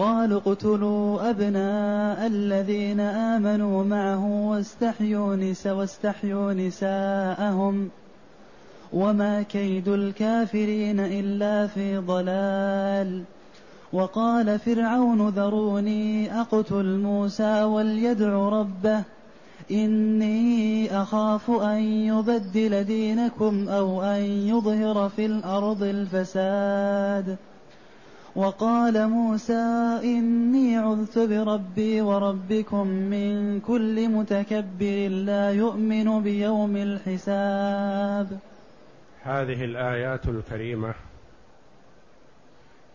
قالوا اقتلوا أبناء الذين آمنوا معه واستحيوا نساء واستحيوا نساءهم وما كيد الكافرين إلا في ضلال. وقال فرعون ذروني أقتل موسى وليدع ربه إني أخاف أن يبدل دينكم أو أن يظهر في الأرض الفساد. وقال موسى إني عذت بربي وربكم من كل متكبر لا يؤمن بيوم الحساب. هذه الآيات الكريمة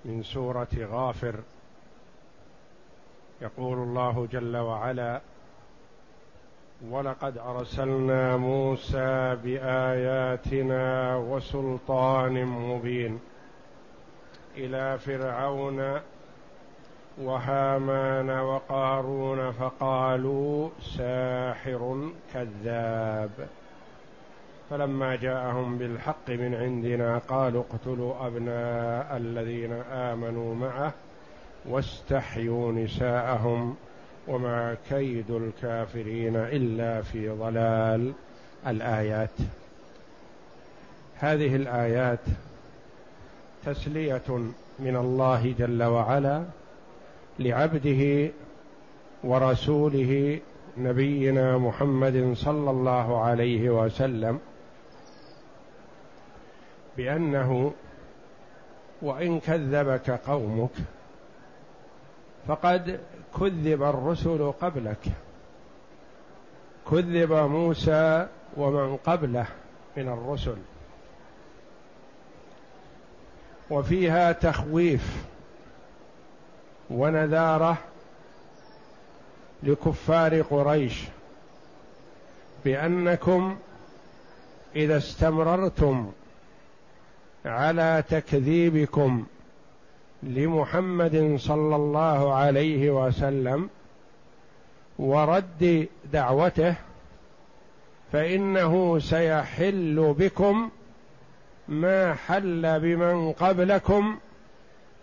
من سورة غافر. يقول الله جل وعلا ولقد أرسلنا موسى بآياتنا وسلطان مبين. إلى فرعون وهامان وقارون فقالوا ساحر كذاب. فلما جاءهم بالحق من عندنا قالوا اقتلوا أبناء الذين آمنوا معه واستحيوا نساءهم وما كيد الكافرين إلا في ضلال. الآيات. هذه الآيات تسلية من الله جل وعلا لعبده ورسوله نبينا محمد صلى الله عليه وسلم بأنه وإن كذبك قومك فقد كذب الرسل قبلك. كذب موسى ومن قبله من الرسل. وفيها تخويف ونذارة لكفار قريش بأنكم إذا استمررتم على تكذيبكم لمحمد صلى الله عليه وسلم ورد دعوته فإنه سيحل بكم ما حل بمن قبلكم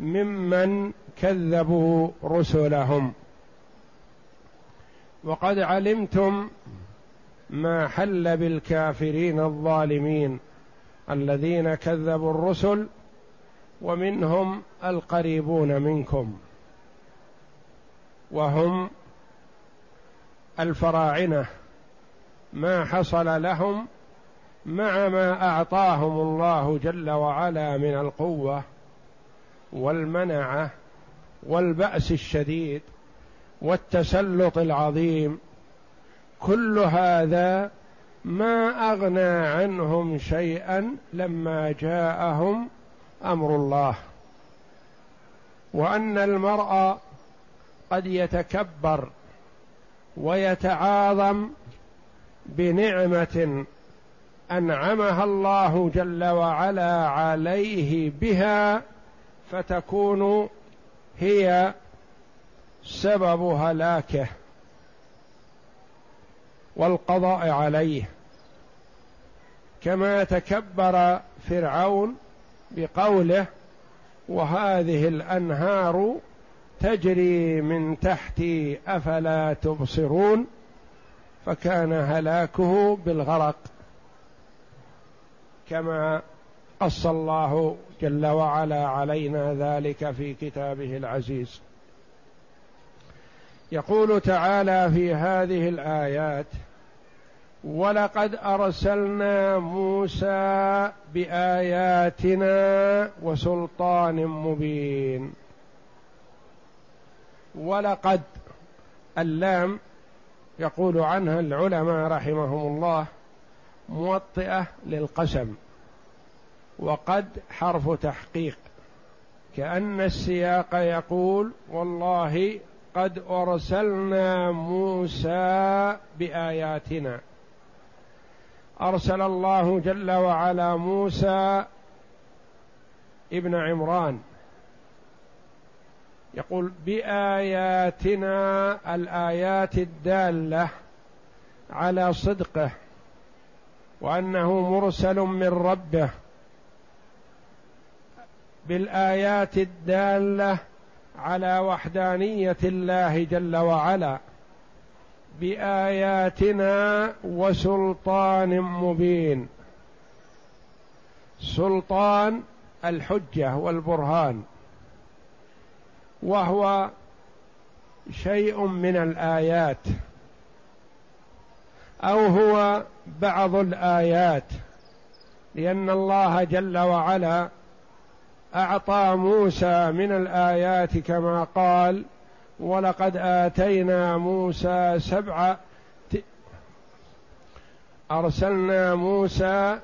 ممن كذبوا رسلهم. وقد علمتم ما حل بالكافرين الظالمين الذين كذبوا الرسل ومنهم القريبون منكم. وهم الفراعنة. ما حصل لهم مع ما أعطاهم الله جل وعلا من القوة والمنعة والبأس الشديد والتسلط العظيم كل هذا ما أغنى عنهم شيئا لما جاءهم أمر الله. وأن المرء قد يتكبر ويتعاظم بنعمة أنعمها الله جل وعلا عليه بها فتكون هي سبب هلاكه والقضاء عليه. كما تكبر فرعون بقوله وهذه الأنهار تجري من تحتي أفلا تبصرون فكان هلاكه بالغرق. كما قص الله جل وعلا علينا ذلك في كتابه العزيز. يقول تعالى في هذه الآيات ولقد أرسلنا موسى بآياتنا وسلطان مبين. ولقد اللام يقول عنها العلماء رحمهم الله موطئة للقسم. وقد حرف تحقيق. كأن السياق يقول والله قد أرسلنا موسى بآياتنا. أرسل الله جل وعلا موسى ابن عمران. يقول بآياتنا الآيات الدالة على صدقه وأنه مرسل من ربه. بالآيات الدالة على وحدانية الله جل وعلا بآياتنا وسلطان مبين. سلطان الحجة والبرهان وهو شيء من الآيات أو هو بعض الآيات لأن الله جل وعلا أعطى موسى من الآيات كما قال ولقد آتينا موسى سبع أرسلنا موسى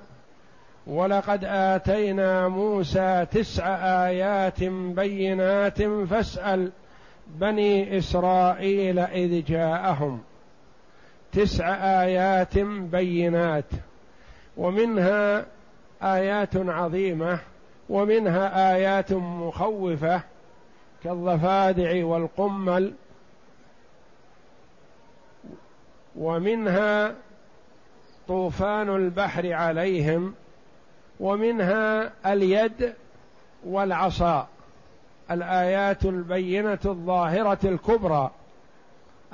ولقد آتينا موسى تسع آيات بينات فاسأل بني إسرائيل إذ جاءهم. تسع آيات بينات ومنها آيات عظيمة ومنها آيات مخوفة كالضفادع والقمل ومنها طوفان البحر عليهم ومنها اليد والعصا. الآيات البينة الظاهرة الكبرى.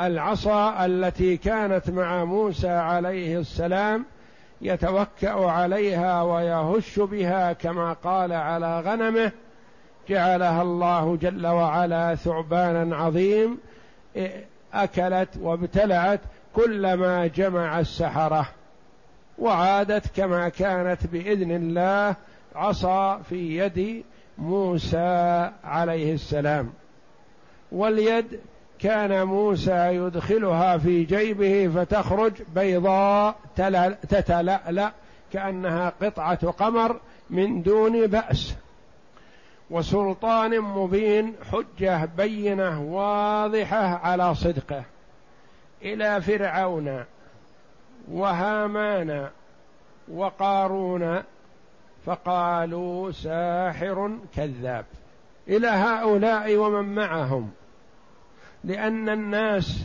العصا التي كانت مع موسى عليه السلام يتوكأ عليها ويهش بها كما قال على غنمه جعلها الله جل وعلا ثعبانا عظيم أكلت وابتلعت كلما جمع السحرة وعادت كما كانت بإذن الله عصا في يد موسى عليه السلام. واليد كان موسى يدخلها في جيبه فتخرج بيضاء تتلألأ كأنها قطعة قمر من دون بأس. وسلطان مبين حجة بينة واضحة على صدقه. إلى فرعون وهامان وقارون فقالوا ساحر كذاب. إلى هؤلاء ومن معهم. لأن الناس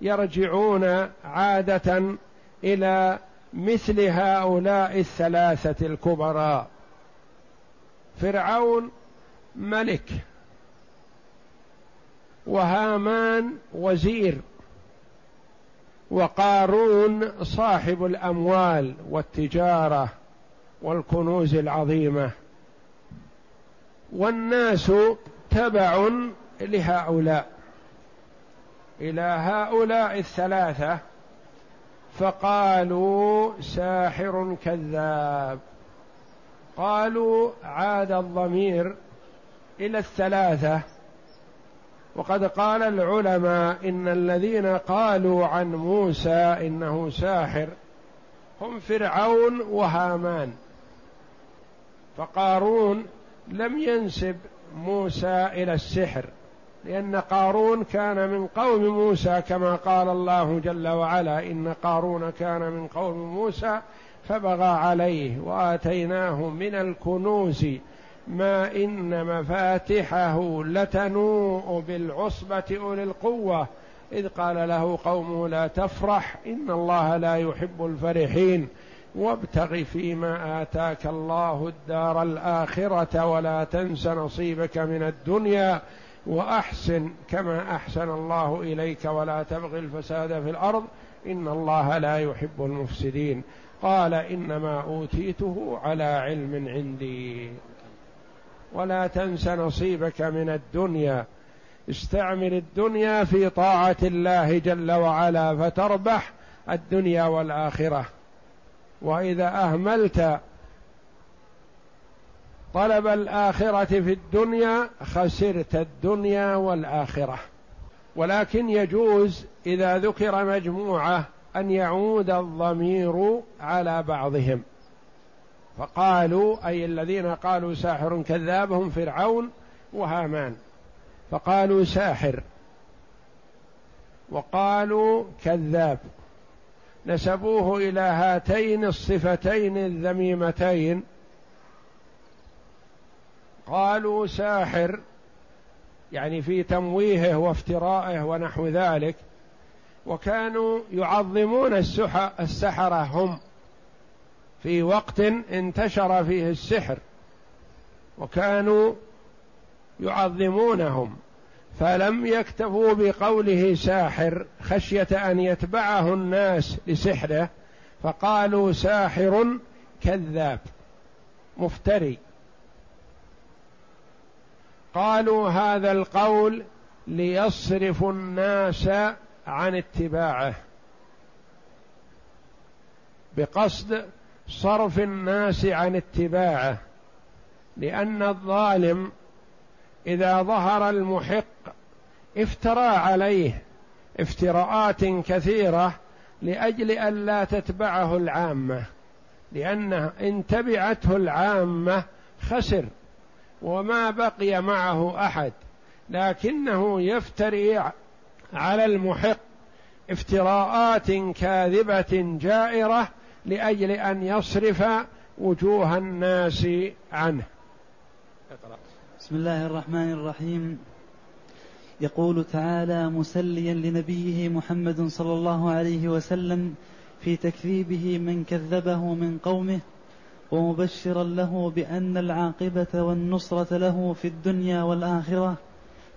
يرجعون عادة إلى مثل هؤلاء الثلاثة الكبراء فرعون ملك وهامان وزير وقارون صاحب الأموال والتجارة والكنوز العظيمة. والناس تبع لهؤلاء. إلى هؤلاء الثلاثة فقالوا ساحر كذاب. قالوا عاد الضمير إلى الثلاثة. وقد قال العلماء إن الذين قالوا عن موسى إنه ساحر هم فرعون وهامان. فقارون لم ينسب موسى إلى السحر. لأن قارون كان من قوم موسى كما قال الله جل وعلا إن قارون كان من قوم موسى فبغى عليه وآتيناه من الكنوز ما إن مفاتحه لتنوء بالعصبة أولي القوة. إذ قال له قومه لا تفرح إن الله لا يحب الفرحين. وابتغ فيما آتاك الله الدار الآخرة ولا تنس نصيبك من الدنيا. وأحسن كما أحسن الله إليك ولا تبغ الفساد في الأرض. إن الله لا يحب المفسدين. قال إنما أوتيته على علم عندي. ولا تنس نصيبك من الدنيا. استعمل الدنيا في طاعة الله جل وعلا فتربح الدنيا والآخرة. وإذا أهملت طلب الآخرة في الدنيا خسرت الدنيا والآخرة. ولكن يجوز إذا ذكر مجموعة أن يعود الضمير على بعضهم. فقالوا أي الذين قالوا ساحر كذاب هم فرعون وهامان. فقالوا ساحر. وقالوا كذاب. نسبوه إلى هاتين الصفتين الذميمتين. قالوا ساحر يعني في تمويهه وافترائه ونحو ذلك وكانوا يعظمون السحرة هم في وقت انتشر فيه السحر وكانوا يعظمونهم فلم يكتفوا بقوله ساحر خشية أن يتبعه الناس لسحره فقالوا ساحر كذاب مفتري. قالوا هذا القول ليصرف الناس عن اتباعه. بقصد صرف الناس عن اتباعه. لأن الظالم إذا ظهر المحق افترى عليه افتراءات كثيرة لأجل أن لا تتبعه العامة. لأنه إن تبعته العامة خسر. وما بقي معه أحد لكنه يفتري على المحق افتراءات كاذبة جائرة لأجل أن يصرف وجوه الناس عنه اقرأ. بسم الله الرحمن الرحيم يقول تعالى مسليا لنبيه محمد صلى الله عليه وسلم في تكذيبه من كذبه من قومه ومبشرا له بأن العاقبة والنصرة له في الدنيا والآخرة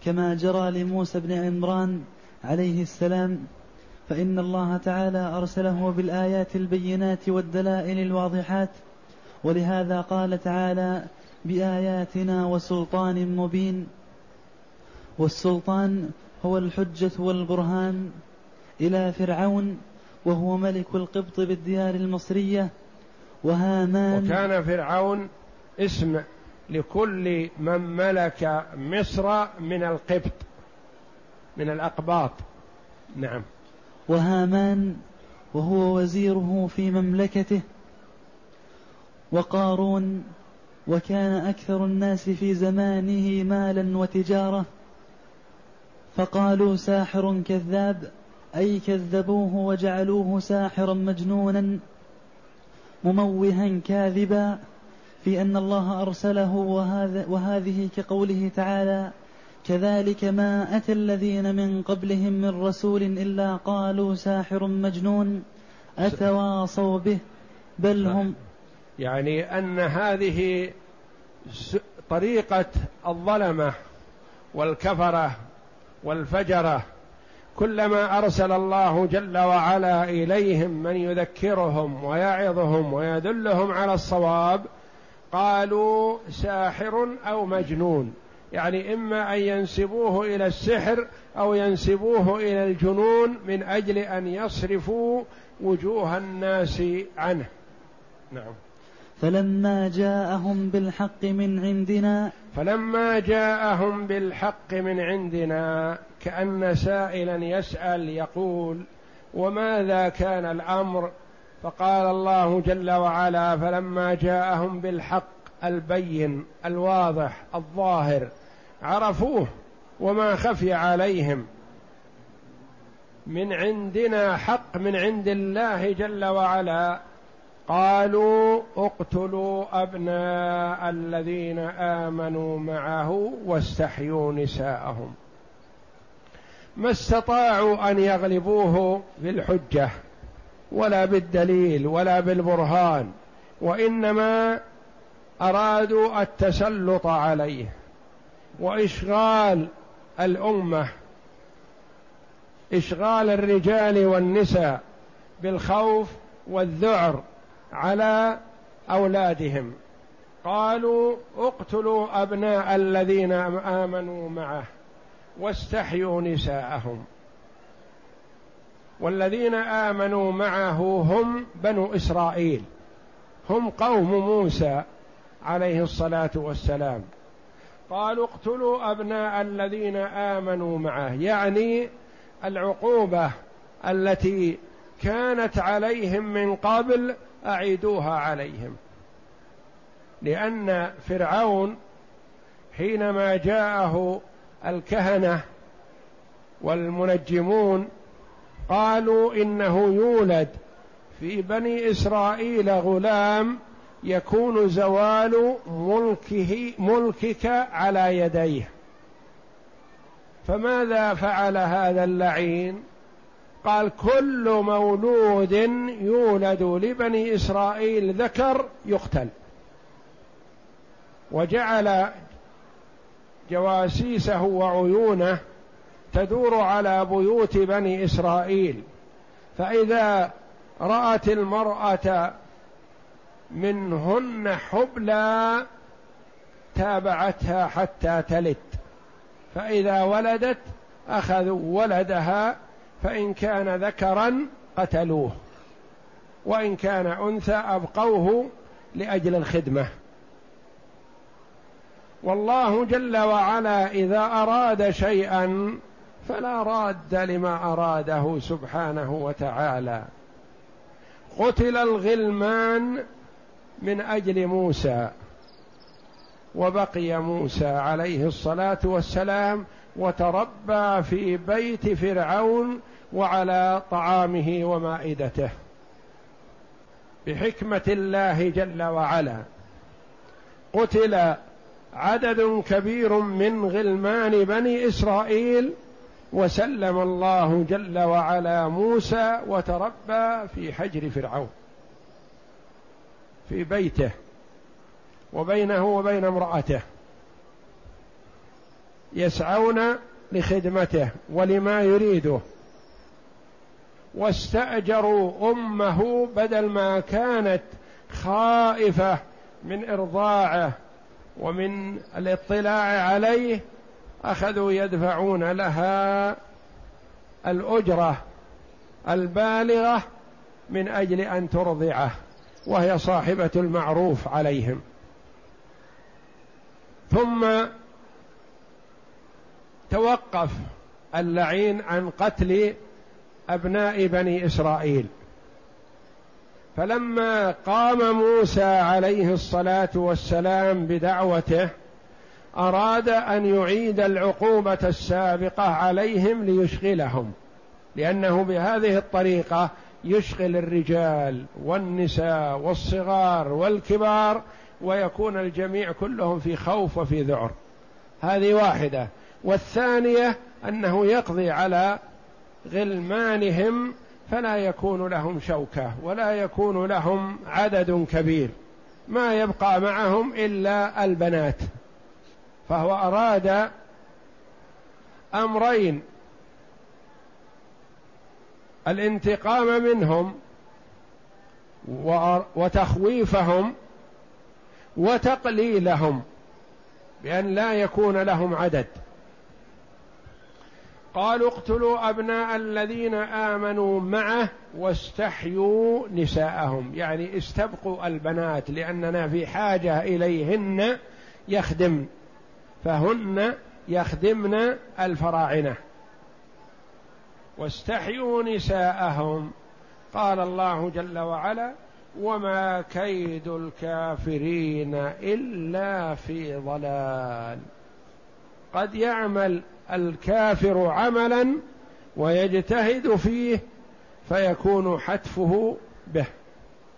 كما جرى لموسى بن عمران عليه السلام. فإن الله تعالى أرسله بالآيات البينات والدلائل الواضحات ولهذا قال تعالى بآياتنا وسلطان مبين. والسلطان هو الحجة والبرهان إلى فرعون وهو ملك القبط بالديار المصرية. وهامان. وكان فرعون اسم لكل من ملك مصر من القبط من الأقباط. نعم. وهامان وهو وزيره في مملكته. وقارون وكان أكثر الناس في زمانه مالا وتجارة. فقالوا ساحر كذاب أي كذبوه وجعلوه ساحرا مجنونا. مموها كاذبا في أن الله أرسله وهذا وهذه كقوله تعالى كذلك ما أتى الذين من قبلهم من رسول إلا قالوا ساحر مجنون أتواصوا به بل هم يعني أن هذه طريقة الظلمة والكفرة والفجرة كلما أرسل الله جل وعلا إليهم من يذكرهم ويعظهم ويدلهم على الصواب قالوا ساحر أو مجنون. يعني إما أن ينسبوه إلى السحر أو ينسبوه إلى الجنون من أجل أن يصرفوا وجوه الناس عنه. نعم. فلما جاءهم بالحق من عندنا فلما جاءهم بالحق من عندنا كأن سائلا يسأل يقول وماذا كان الأمر؟ فقال الله جل وعلا فلما جاءهم بالحق البين الواضح الظاهر عرفوه وما خفي عليهم. من عندنا حق من عند الله جل وعلا. قالوا اقتلوا أبناء الذين آمنوا معه واستحيوا نساءهم. ما استطاعوا أن يغلبوه بالحجه ولا بالدليل ولا بالبرهان وإنما أرادوا التسلط عليه وإشغال الأمة إشغال الرجال والنساء بالخوف والذعر على أولادهم. قالوا اقتلوا أبناء الذين آمنوا معه واستحيوا نساءهم. والذين آمنوا معه هم بنو إسرائيل. هم قوم موسى عليه الصلاة والسلام. قالوا اقتلوا أبناء الذين آمنوا معه يعني العقوبة التي كانت عليهم من قبل أعيدوها عليهم. لأن فرعون حينما جاءه الكهنة والمنجمون قالوا إنه يولد في بني إسرائيل غلام يكون زوال ملكه ملكك على يديه. فماذا فعل هذا اللعين؟ قال كل مولود يولد لبني إسرائيل ذكر يقتل. وجعل جواسيسه وعيونه تدور على بيوت بني إسرائيل. فإذا رأت المرأة منهن حبلى تابعتها حتى تلد. فإذا ولدت أخذوا ولدها فإن كان ذكرا قتلوه وإن كان أنثى أبقوه لأجل الخدمة. والله جل وعلا إذا أراد شيئا فلا راد لما أراده سبحانه وتعالى. قتل الغلمان من أجل موسى وبقي موسى عليه الصلاة والسلام وتربى في بيت فرعون وعلى طعامه ومائدته. بحكمة الله جل وعلا. قتل عدد كبير من غلمان بني إسرائيل وسلم الله جل وعلا موسى وتربى في حجر فرعون في بيته وبينه وبين امرأته. يسعون لخدمته ولما يريده. واستأجروا أمه بدل ما كانت خائفة من إرضاعه ومن الاطلاع عليه أخذوا يدفعون لها الأجرة البالغة من أجل أن ترضعه وهي صاحبة المعروف عليهم. ثم توقف اللعين عن قتل أبناء بني إسرائيل. فلما قام موسى عليه الصلاة والسلام بدعوته أراد أن يعيد العقوبة السابقة عليهم ليشغلهم لأنه بهذه الطريقة يشغل الرجال والنساء والصغار والكبار ويكون الجميع كلهم في خوف وفي ذعر. هذه واحدة. والثانية أنه يقضي على غلمانهم فلا يكون لهم شوكة ولا يكون لهم عدد كبير. ما يبقى معهم إلا البنات. فهو أراد أمرين. الانتقام منهم وتخويفهم وتقليلهم بأن لا يكون لهم عدد. قالوا اقتلوا أبناء الذين آمنوا معه واستحيوا نساءهم. يعني استبقوا البنات لأننا في حاجة إليهن يخدمن فهن يخدمن الفراعنة. واستحيوا نساءهم. قال الله جل وعلا وما كيد الكافرين إلا في ضلال قد يعمل الكافر عملا ويجتهد فيه فيكون حتفه به.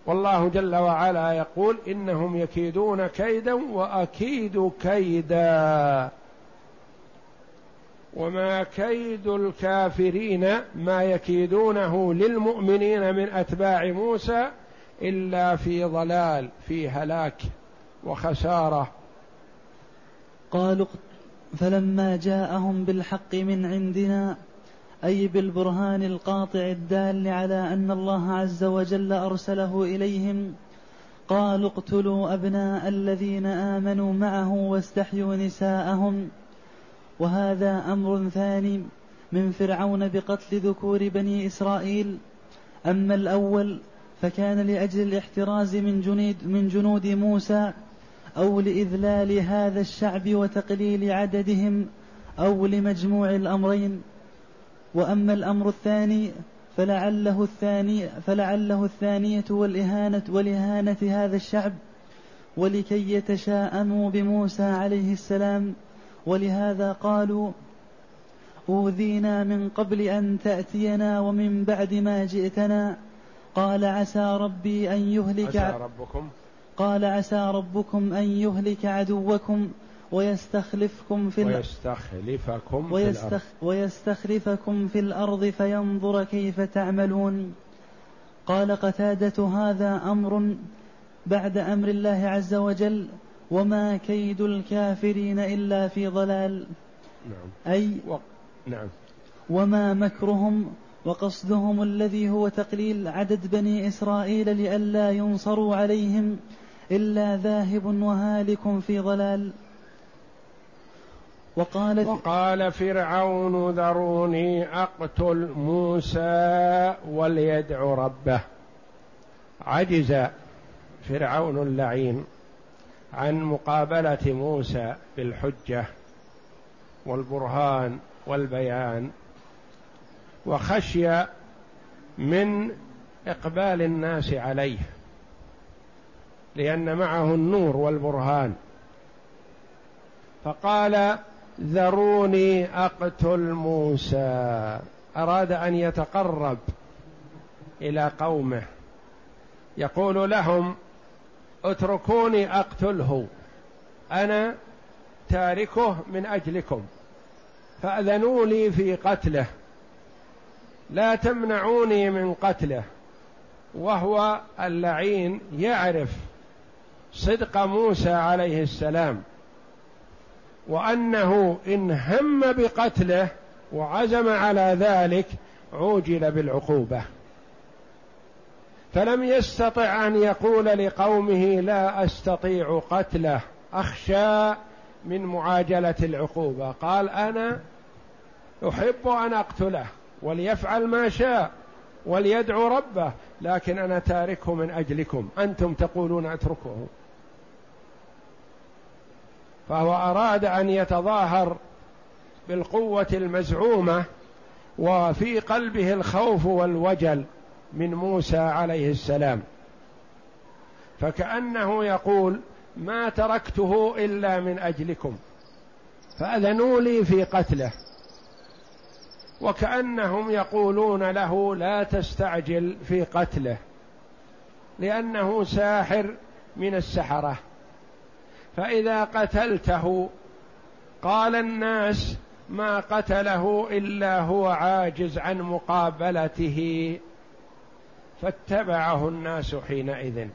والله جل وعلا يقول إنهم يكيدون كيدا وأكيد كيدا. وما كيد الكافرين ما يكيدونه للمؤمنين من أتباع موسى إلا في ضلال في هلاك وخسارة. قالوا فلما جاءهم بالحق من عندنا أي بالبرهان القاطع الدال على أن الله عز وجل أرسله إليهم قالوا اقتلوا أبناء الذين آمنوا معه واستحيوا نساءهم. وهذا أمر ثاني من فرعون بقتل ذكور بني إسرائيل. أما الأول فكان لأجل الاحتراز من جنود, من جنود موسى أو لإذلال هذا الشعب وتقليل عددهم أو لمجموع الأمرين. وأما الأمر الثاني فلعله الثاني فلعله الثانية والإهانة والإهانة هذا الشعب ولكي يتشاءموا بموسى عليه السلام. ولهذا قالوا أوذينا من قبل أن تأتينا ومن بعد ما جئتنا. قال عسى ربي أن يهلك عسى ربكم قال عسى ربكم أن يهلك عدوكم ويستخلفكم في ويستخلفكم ويستخ في الأرض. ويستخلفكم في الأرض فينظر كيف تعملون. قال قتادة هذا أمر بعد أمر الله عز وجل وما كيد الكافرين إلا في ضلال. نعم. أي و... نعم. وما مكرهم وقصدهم الذي هو تقليل عدد بني إسرائيل لئلا ينصروا عليهم. إلا ذاهب وهالك في ضلال. وقال وقال فرعون ذروني أقتل موسى وليدع ربه. عجز فرعون اللعين عن مقابلة موسى بالحجة والبرهان والبيان. وخشي من إقبال الناس عليه. لأن معه النور والبرهان. فقال ذروني أقتل موسى. أراد أن يتقرب إلى قومه. يقول لهم اتركوني أقتله. أنا تاركه من أجلكم. فأذنوا لي في قتله. لا تمنعوني من قتله. وهو اللعين يعرف صدق موسى عليه السلام وأنه إن هم بقتله وعزم على ذلك عوجل بالعقوبة. فلم يستطع أن يقول لقومه لا أستطيع قتله أخشى من معاجلة العقوبة. قال أنا أحب أن أقتله وليفعل ما شاء وليدعو ربه لكن أنا تاركه من أجلكم. أنتم تقولون أتركه. فهو أراد أن يتظاهر بالقوة المزعومة وفي قلبه الخوف والوجل من موسى عليه السلام. فكأنه يقول ما تركته إلا من أجلكم فأذنوا لي في قتله. وكأنهم يقولون له لا تستعجل في قتله لأنه ساحر من السحرة. فإذا قتلته قال الناس ما قتله إلا هو عاجز عن مقابلته فاتبعه الناس حينئذ.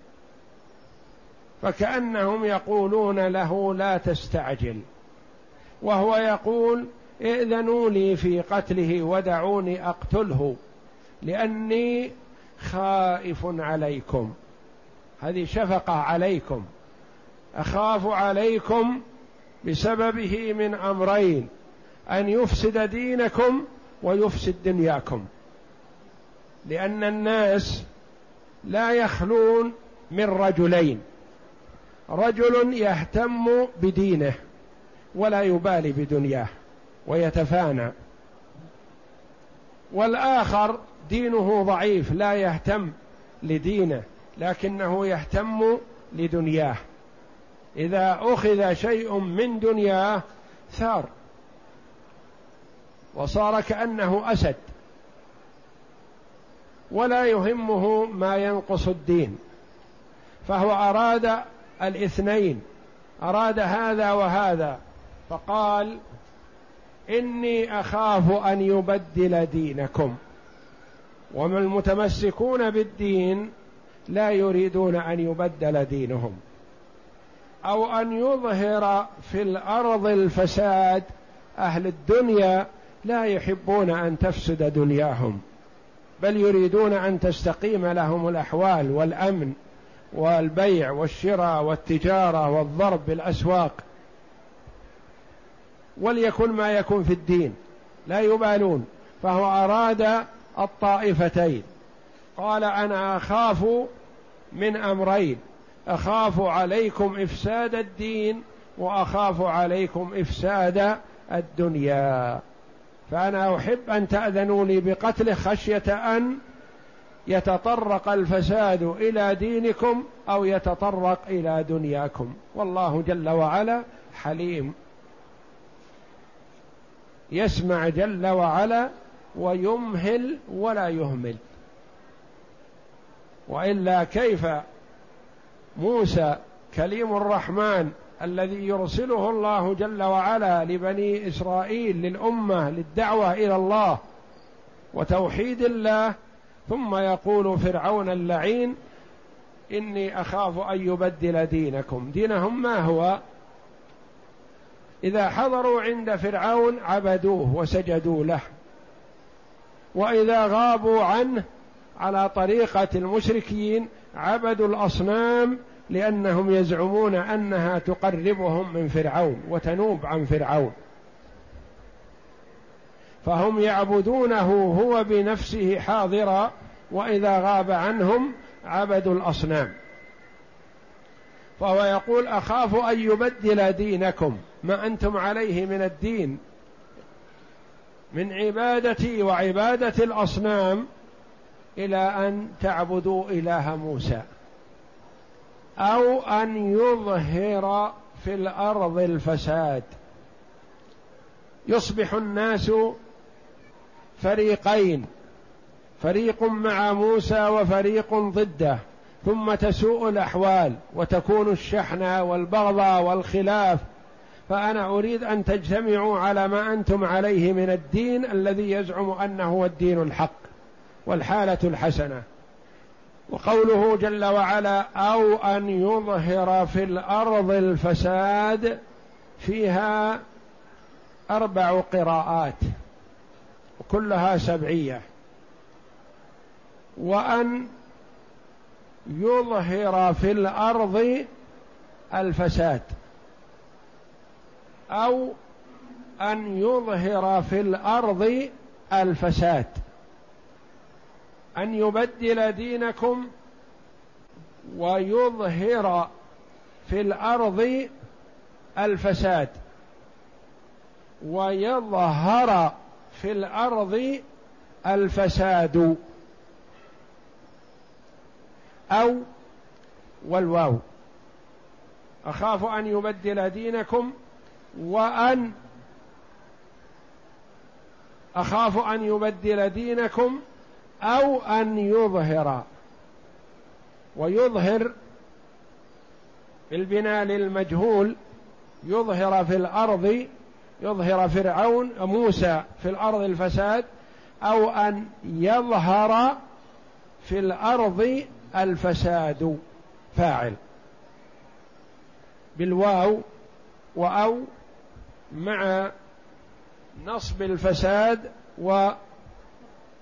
فكأنهم يقولون له لا تستعجل. وهو يقول ائذنوا لي في قتله ودعوني أقتله لأني خائف عليكم. هذه شفقة عليكم. أخاف عليكم بسببه من أمرين أن يفسد دينكم ويفسد دنياكم. لأن الناس لا يخلون من رجلين رجل يهتم بدينه ولا يبالي بدنياه ويتفانى والآخر دينه ضعيف لا يهتم لدينه لكنه يهتم لدنياه. إذا أخذ شيء من دنياه ثار وصار كأنه أسد ولا يهمه ما ينقص الدين فهو أراد الاثنين أراد هذا وهذا فقال إني أخاف أن يبدل دينكم وما المتمسكون بالدين لا يريدون أن يبدل دينهم. أو أن يظهر في الأرض الفساد أهل الدنيا لا يحبون أن تفسد دنياهم بل يريدون أن تستقيم لهم الأحوال والأمن والبيع والشراء والتجارة والضرب بالأسواق. وليكن ما يكون في الدين لا يبالون فهو أراد الطائفتين. قال أنا أخاف من أمرين أخاف عليكم إفساد الدين وأخاف عليكم إفساد الدنيا. فأنا أحب أن تاذنوا لي بقتله خشية أن يتطرق الفساد إلى دينكم أو يتطرق إلى دنياكم. والله جل وعلا حليم. يسمع جل وعلا ويمهل ولا يهمل. وإلا كيف موسى كليم الرحمن الذي يرسله الله جل وعلا لبني إسرائيل للأمة للدعوة إلى الله وتوحيد الله. ثم يقول فرعون اللعين إني أخاف أن يبدل دينكم. دينهم ما هو؟ إذا حضروا عند فرعون عبدوه وسجدوا له. وإذا غابوا عنه على طريقة المشركين عبدوا الأصنام لأنهم يزعمون أنها تقربهم من فرعون وتنوب عن فرعون. فهم يعبدونه هو بنفسه حاضرا وإذا غاب عنهم عبدوا الأصنام. فهو يقول أخاف أن يبدل دينكم ما أنتم عليه من الدين. من عبادتي وعبادة الأصنام إلى أن تعبدوا إله موسى أو أن يظهر في الأرض الفساد. يصبح الناس فريقين فريق مع موسى وفريق ضده ثم تسوء الأحوال وتكون الشحنه والبغضاء والخلاف. فأنا أريد أن تجتمعوا على ما أنتم عليه من الدين الذي يزعم أنه هو الدين الحق. والحالة الحسنة. وقوله جل وعلا أو أن يظهر في الأرض الفساد فيها أربع قراءات كلها سبعية. وأن يظهر في الأرض الفساد أو أن يظهر في الأرض الفساد. أن يبدل دينكم ويظهر في الأرض الفساد ويظهر في الأرض الفساد. أو والواو. أخاف أن يبدل دينكم وأن أخاف أن يبدل دينكم أو أن يظهر ويظهر بالبناء للمجهول يظهر في الأرض يظهر فرعون موسى في الأرض الفساد أو أن يظهر في الأرض الفساد. فاعل. بالواو وأو مع نصب الفساد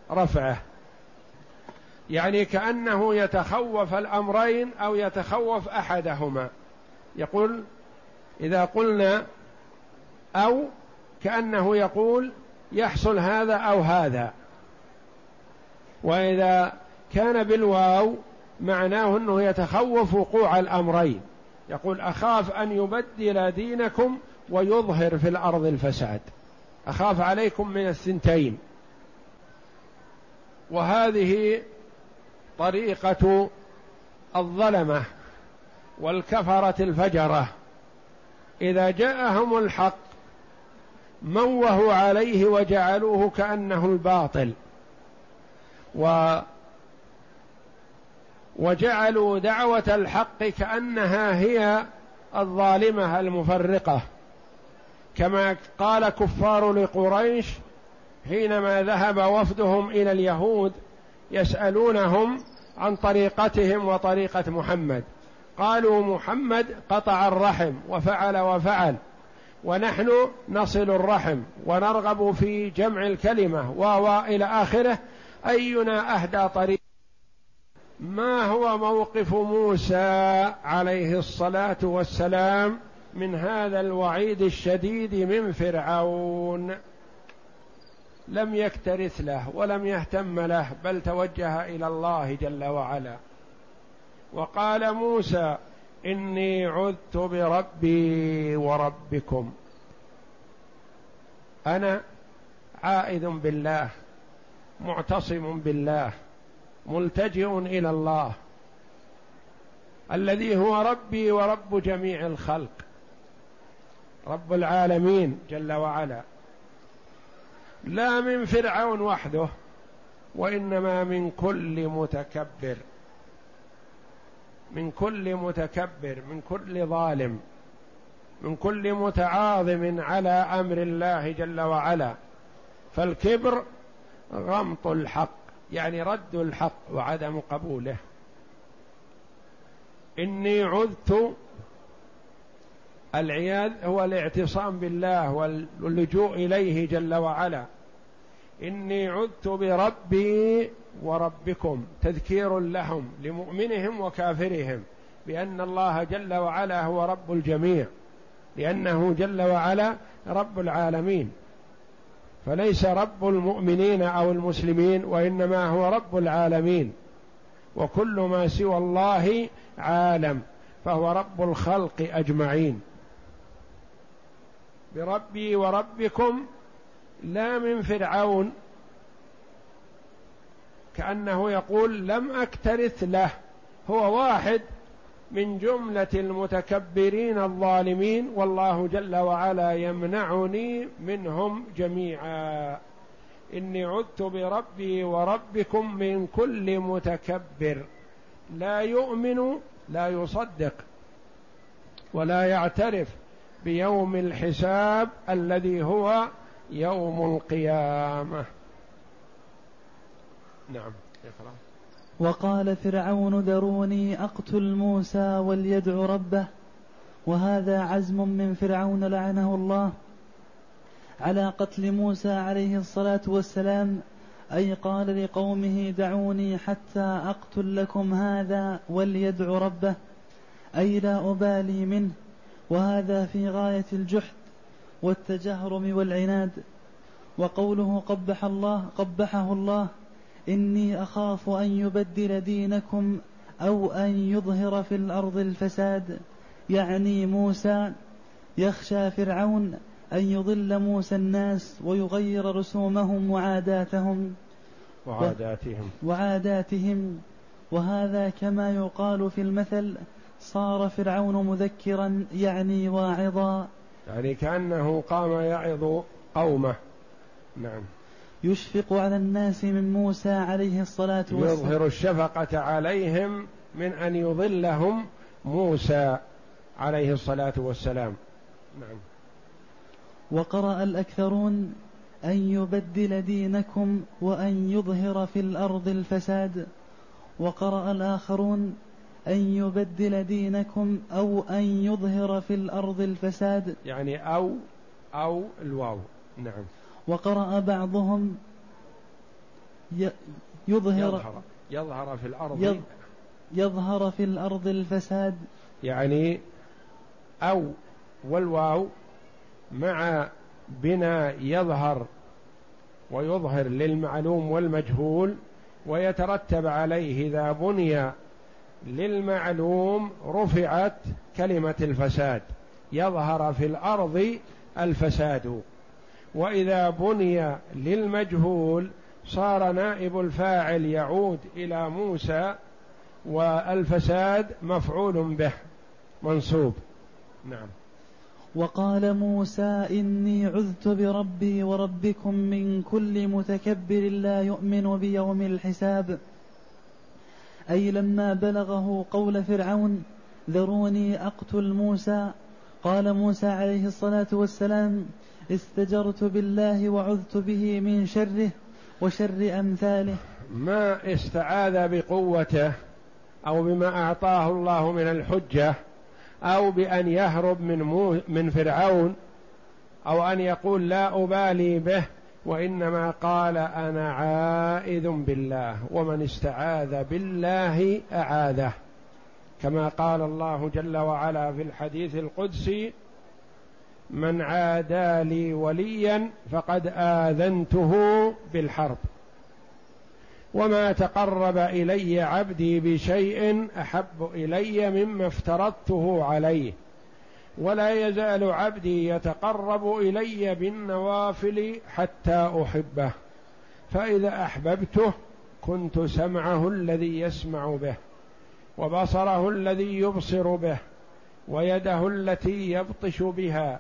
ورفعه. يعني كأنه يتخوف الأمرين أو يتخوف أحدهما. يقول إذا قلنا أو كأنه يقول يحصل هذا أو هذا. وإذا كان بالواو معناه أنه يتخوف وقوع الأمرين. يقول أخاف أن يبدل دينكم ويظهر في الأرض الفساد. أخاف عليكم من الثنتين. وهذه طريقة الظلمة والكفرة الفجرة. إذا جاءهم الحق موهوا عليه وجعلوه كأنه الباطل. و وجعلوا دعوة الحق كأنها هي الظالمة المفرقة. كما قال كفار لقريش حينما ذهب وفدهم إلى اليهود يسألونهم عن طريقتهم وطريقة محمد. قالوا محمد قطع الرحم وفعل وفعل ونحن نصل الرحم ونرغب في جمع الكلمة و إلى آخره. أينا أهدى طريق؟ ما هو موقف موسى عليه الصلاة والسلام من هذا الوعيد الشديد من فرعون؟ لم يكترث له ولم يهتم له بل توجه إلى الله جل وعلا. وقال موسى إني عذت بربي وربكم. أنا عائذ بالله معتصم بالله ملتجئ إلى الله الذي هو ربي ورب جميع الخلق رب العالمين جل وعلا. لا من فرعون وحده وإنما من كل متكبر. من كل متكبر من كل ظالم من كل متعاظم على أمر الله جل وعلا. فالكبر غمط الحق يعني رد الحق وعدم قبوله. إني عذت العياذ هو الاعتصام بالله واللجوء إليه جل وعلا. إني عذت بربي وربكم تذكير لهم لمؤمنهم وكافرهم بأن الله جل وعلا هو رب الجميع لأنه جل وعلا رب العالمين. فليس رب المؤمنين أو المسلمين وإنما هو رب العالمين. وكل ما سوى الله عالم فهو رب الخلق أجمعين. بربي وربكم لا من فرعون. كأنه يقول لم أكترث له. هو واحد من جملة المتكبرين الظالمين. والله جل وعلا يمنعني منهم جميعا. إني عدت بربي وربكم من كل متكبر. لا يؤمن لا يصدق ولا يعترف بيوم الحساب الذي هو يوم القيامة. نعم اقرأ وقال فرعون ذروني أقتل موسى وليدع ربه وهذا عزم من فرعون لعنه الله. على قتل موسى عليه الصلاة والسلام أي قال لقومه دعوني حتى أقتل لكم هذا وليدع ربه أي لا أبالي منه وهذا في غاية الجحد. والتجهرم والعناد وقوله قبح الله قبحه الله إني أخاف أن يبدل دينكم أو أن يظهر في الأرض الفساد. يعني موسى يخشى فرعون أن يضل موسى الناس ويغير رسومهم وعاداتهم. وعاداتهم. وعاداتهم. وهذا كما يقال في المثل صار فرعون مذكرا يعني واعظا. يعني كأنه قام يعظ قومه. نعم. يشفق على الناس من موسى عليه الصلاة والسلام. يظهر الشفقة عليهم من أن يضلهم موسى عليه الصلاة والسلام. نعم. وقرأ الأكثرون أن يبدل دينكم وأن يظهر في الأرض الفساد. وقرأ الآخرون أن يبدل دينكم أو أن يظهر في الأرض الفساد. يعني أو أو الواو. نعم. وقرأ بعضهم يظهر يظهر, يظهر في الأرض. يظهر في الأرض الفساد. يعني أو والواو مع بنا يظهر ويظهر للمعلوم والمجهول ويترتب عليه إذا بني للمعلوم رفعت كلمة الفساد. يظهر في الأرض الفساد. وإذا بني للمجهول صار نائب الفاعل يعود إلى موسى والفساد مفعول به منصوب. نعم. وقال موسى إني عذت بربي وربكم من كل متكبر لا يؤمن بيوم الحساب. أي لما بلغه قول فرعون ذروني أقتل موسى. قال موسى عليه الصلاة والسلام استجرت بالله وعذت به من شره وشر أمثاله. ما استعاذ بقوته أو بما أعطاه الله من الحجة أو بأن يهرب من مو من فرعون أو أن يقول لا أبالي به وإنما قال أنا عائذ بالله ومن استعاذ بالله أعاذه. كما قال الله جل وعلا في الحديث القدسي من عادى لي وليا فقد آذنته بالحرب. وما تقرب إلي عبدي بشيء أحب إلي مما افترضته عليه. ولا يزال عبدي يتقرب إلي بالنوافل حتى أحبه فإذا أحببته كنت سمعه الذي يسمع به وبصره الذي يبصر به ويده التي يبطش بها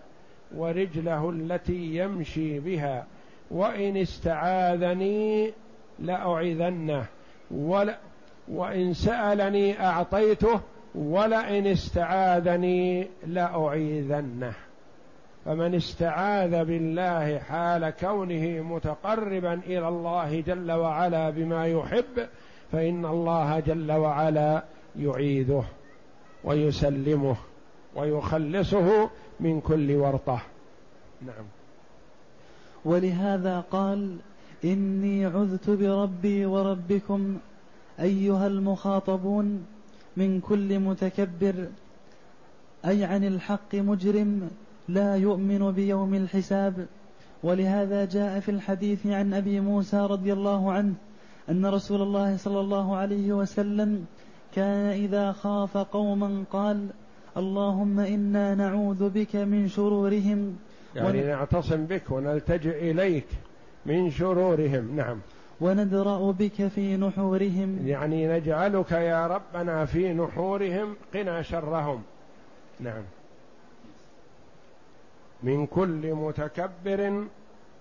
ورجله التي يمشي بها وإن استعاذني لاعذنه ولا وإن سألني أعطيته ولئن استعاذني لأعيذنه. فمن استعاذ بالله حال كونه متقربا إلى الله جل وعلا بما يحب فإن الله جل وعلا يعيذه ويسلمه ويخلصه من كل ورطة. نعم. ولهذا قال إني عذت بربي وربكم أيها المخاطبون من كل متكبر أي عن الحق مجرم لا يؤمن بيوم الحساب. ولهذا جاء في الحديث عن أبي موسى رضي الله عنه أن رسول الله صلى الله عليه وسلم كان إذا خاف قوما قال اللهم إنا نعوذ بك من شرورهم. يعني ون... نعتصم بك ونلتجئ إليك من شرورهم. نعم. وندرا بك في نحورهم. يعني نجعلك يا ربنا في نحورهم قنا شرهم. نعم. من كل متكبر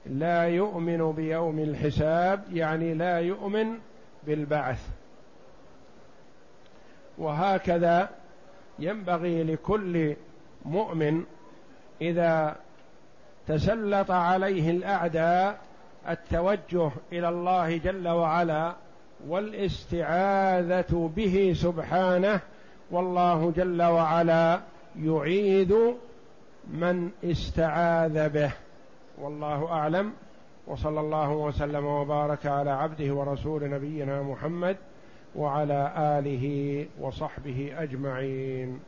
لا يؤمن بيوم الحساب يعني لا يؤمن بالبعث. وهكذا ينبغي لكل مؤمن إذا تسلط عليه الأعداء التوجه إلى الله جل وعلا والاستعاذة به سبحانه والله جل وعلا يعيذ من استعاذ به. والله أعلم. وصلى الله وسلم وبارك على عبده ورسول نبينا محمد وعلى آله وصحبه أجمعين.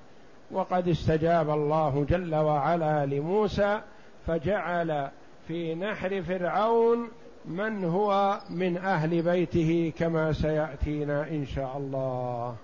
وقد استجاب الله جل وعلا لموسى فجعل في نحر فرعون من هو من أهل بيته كما سيأتينا إن شاء الله.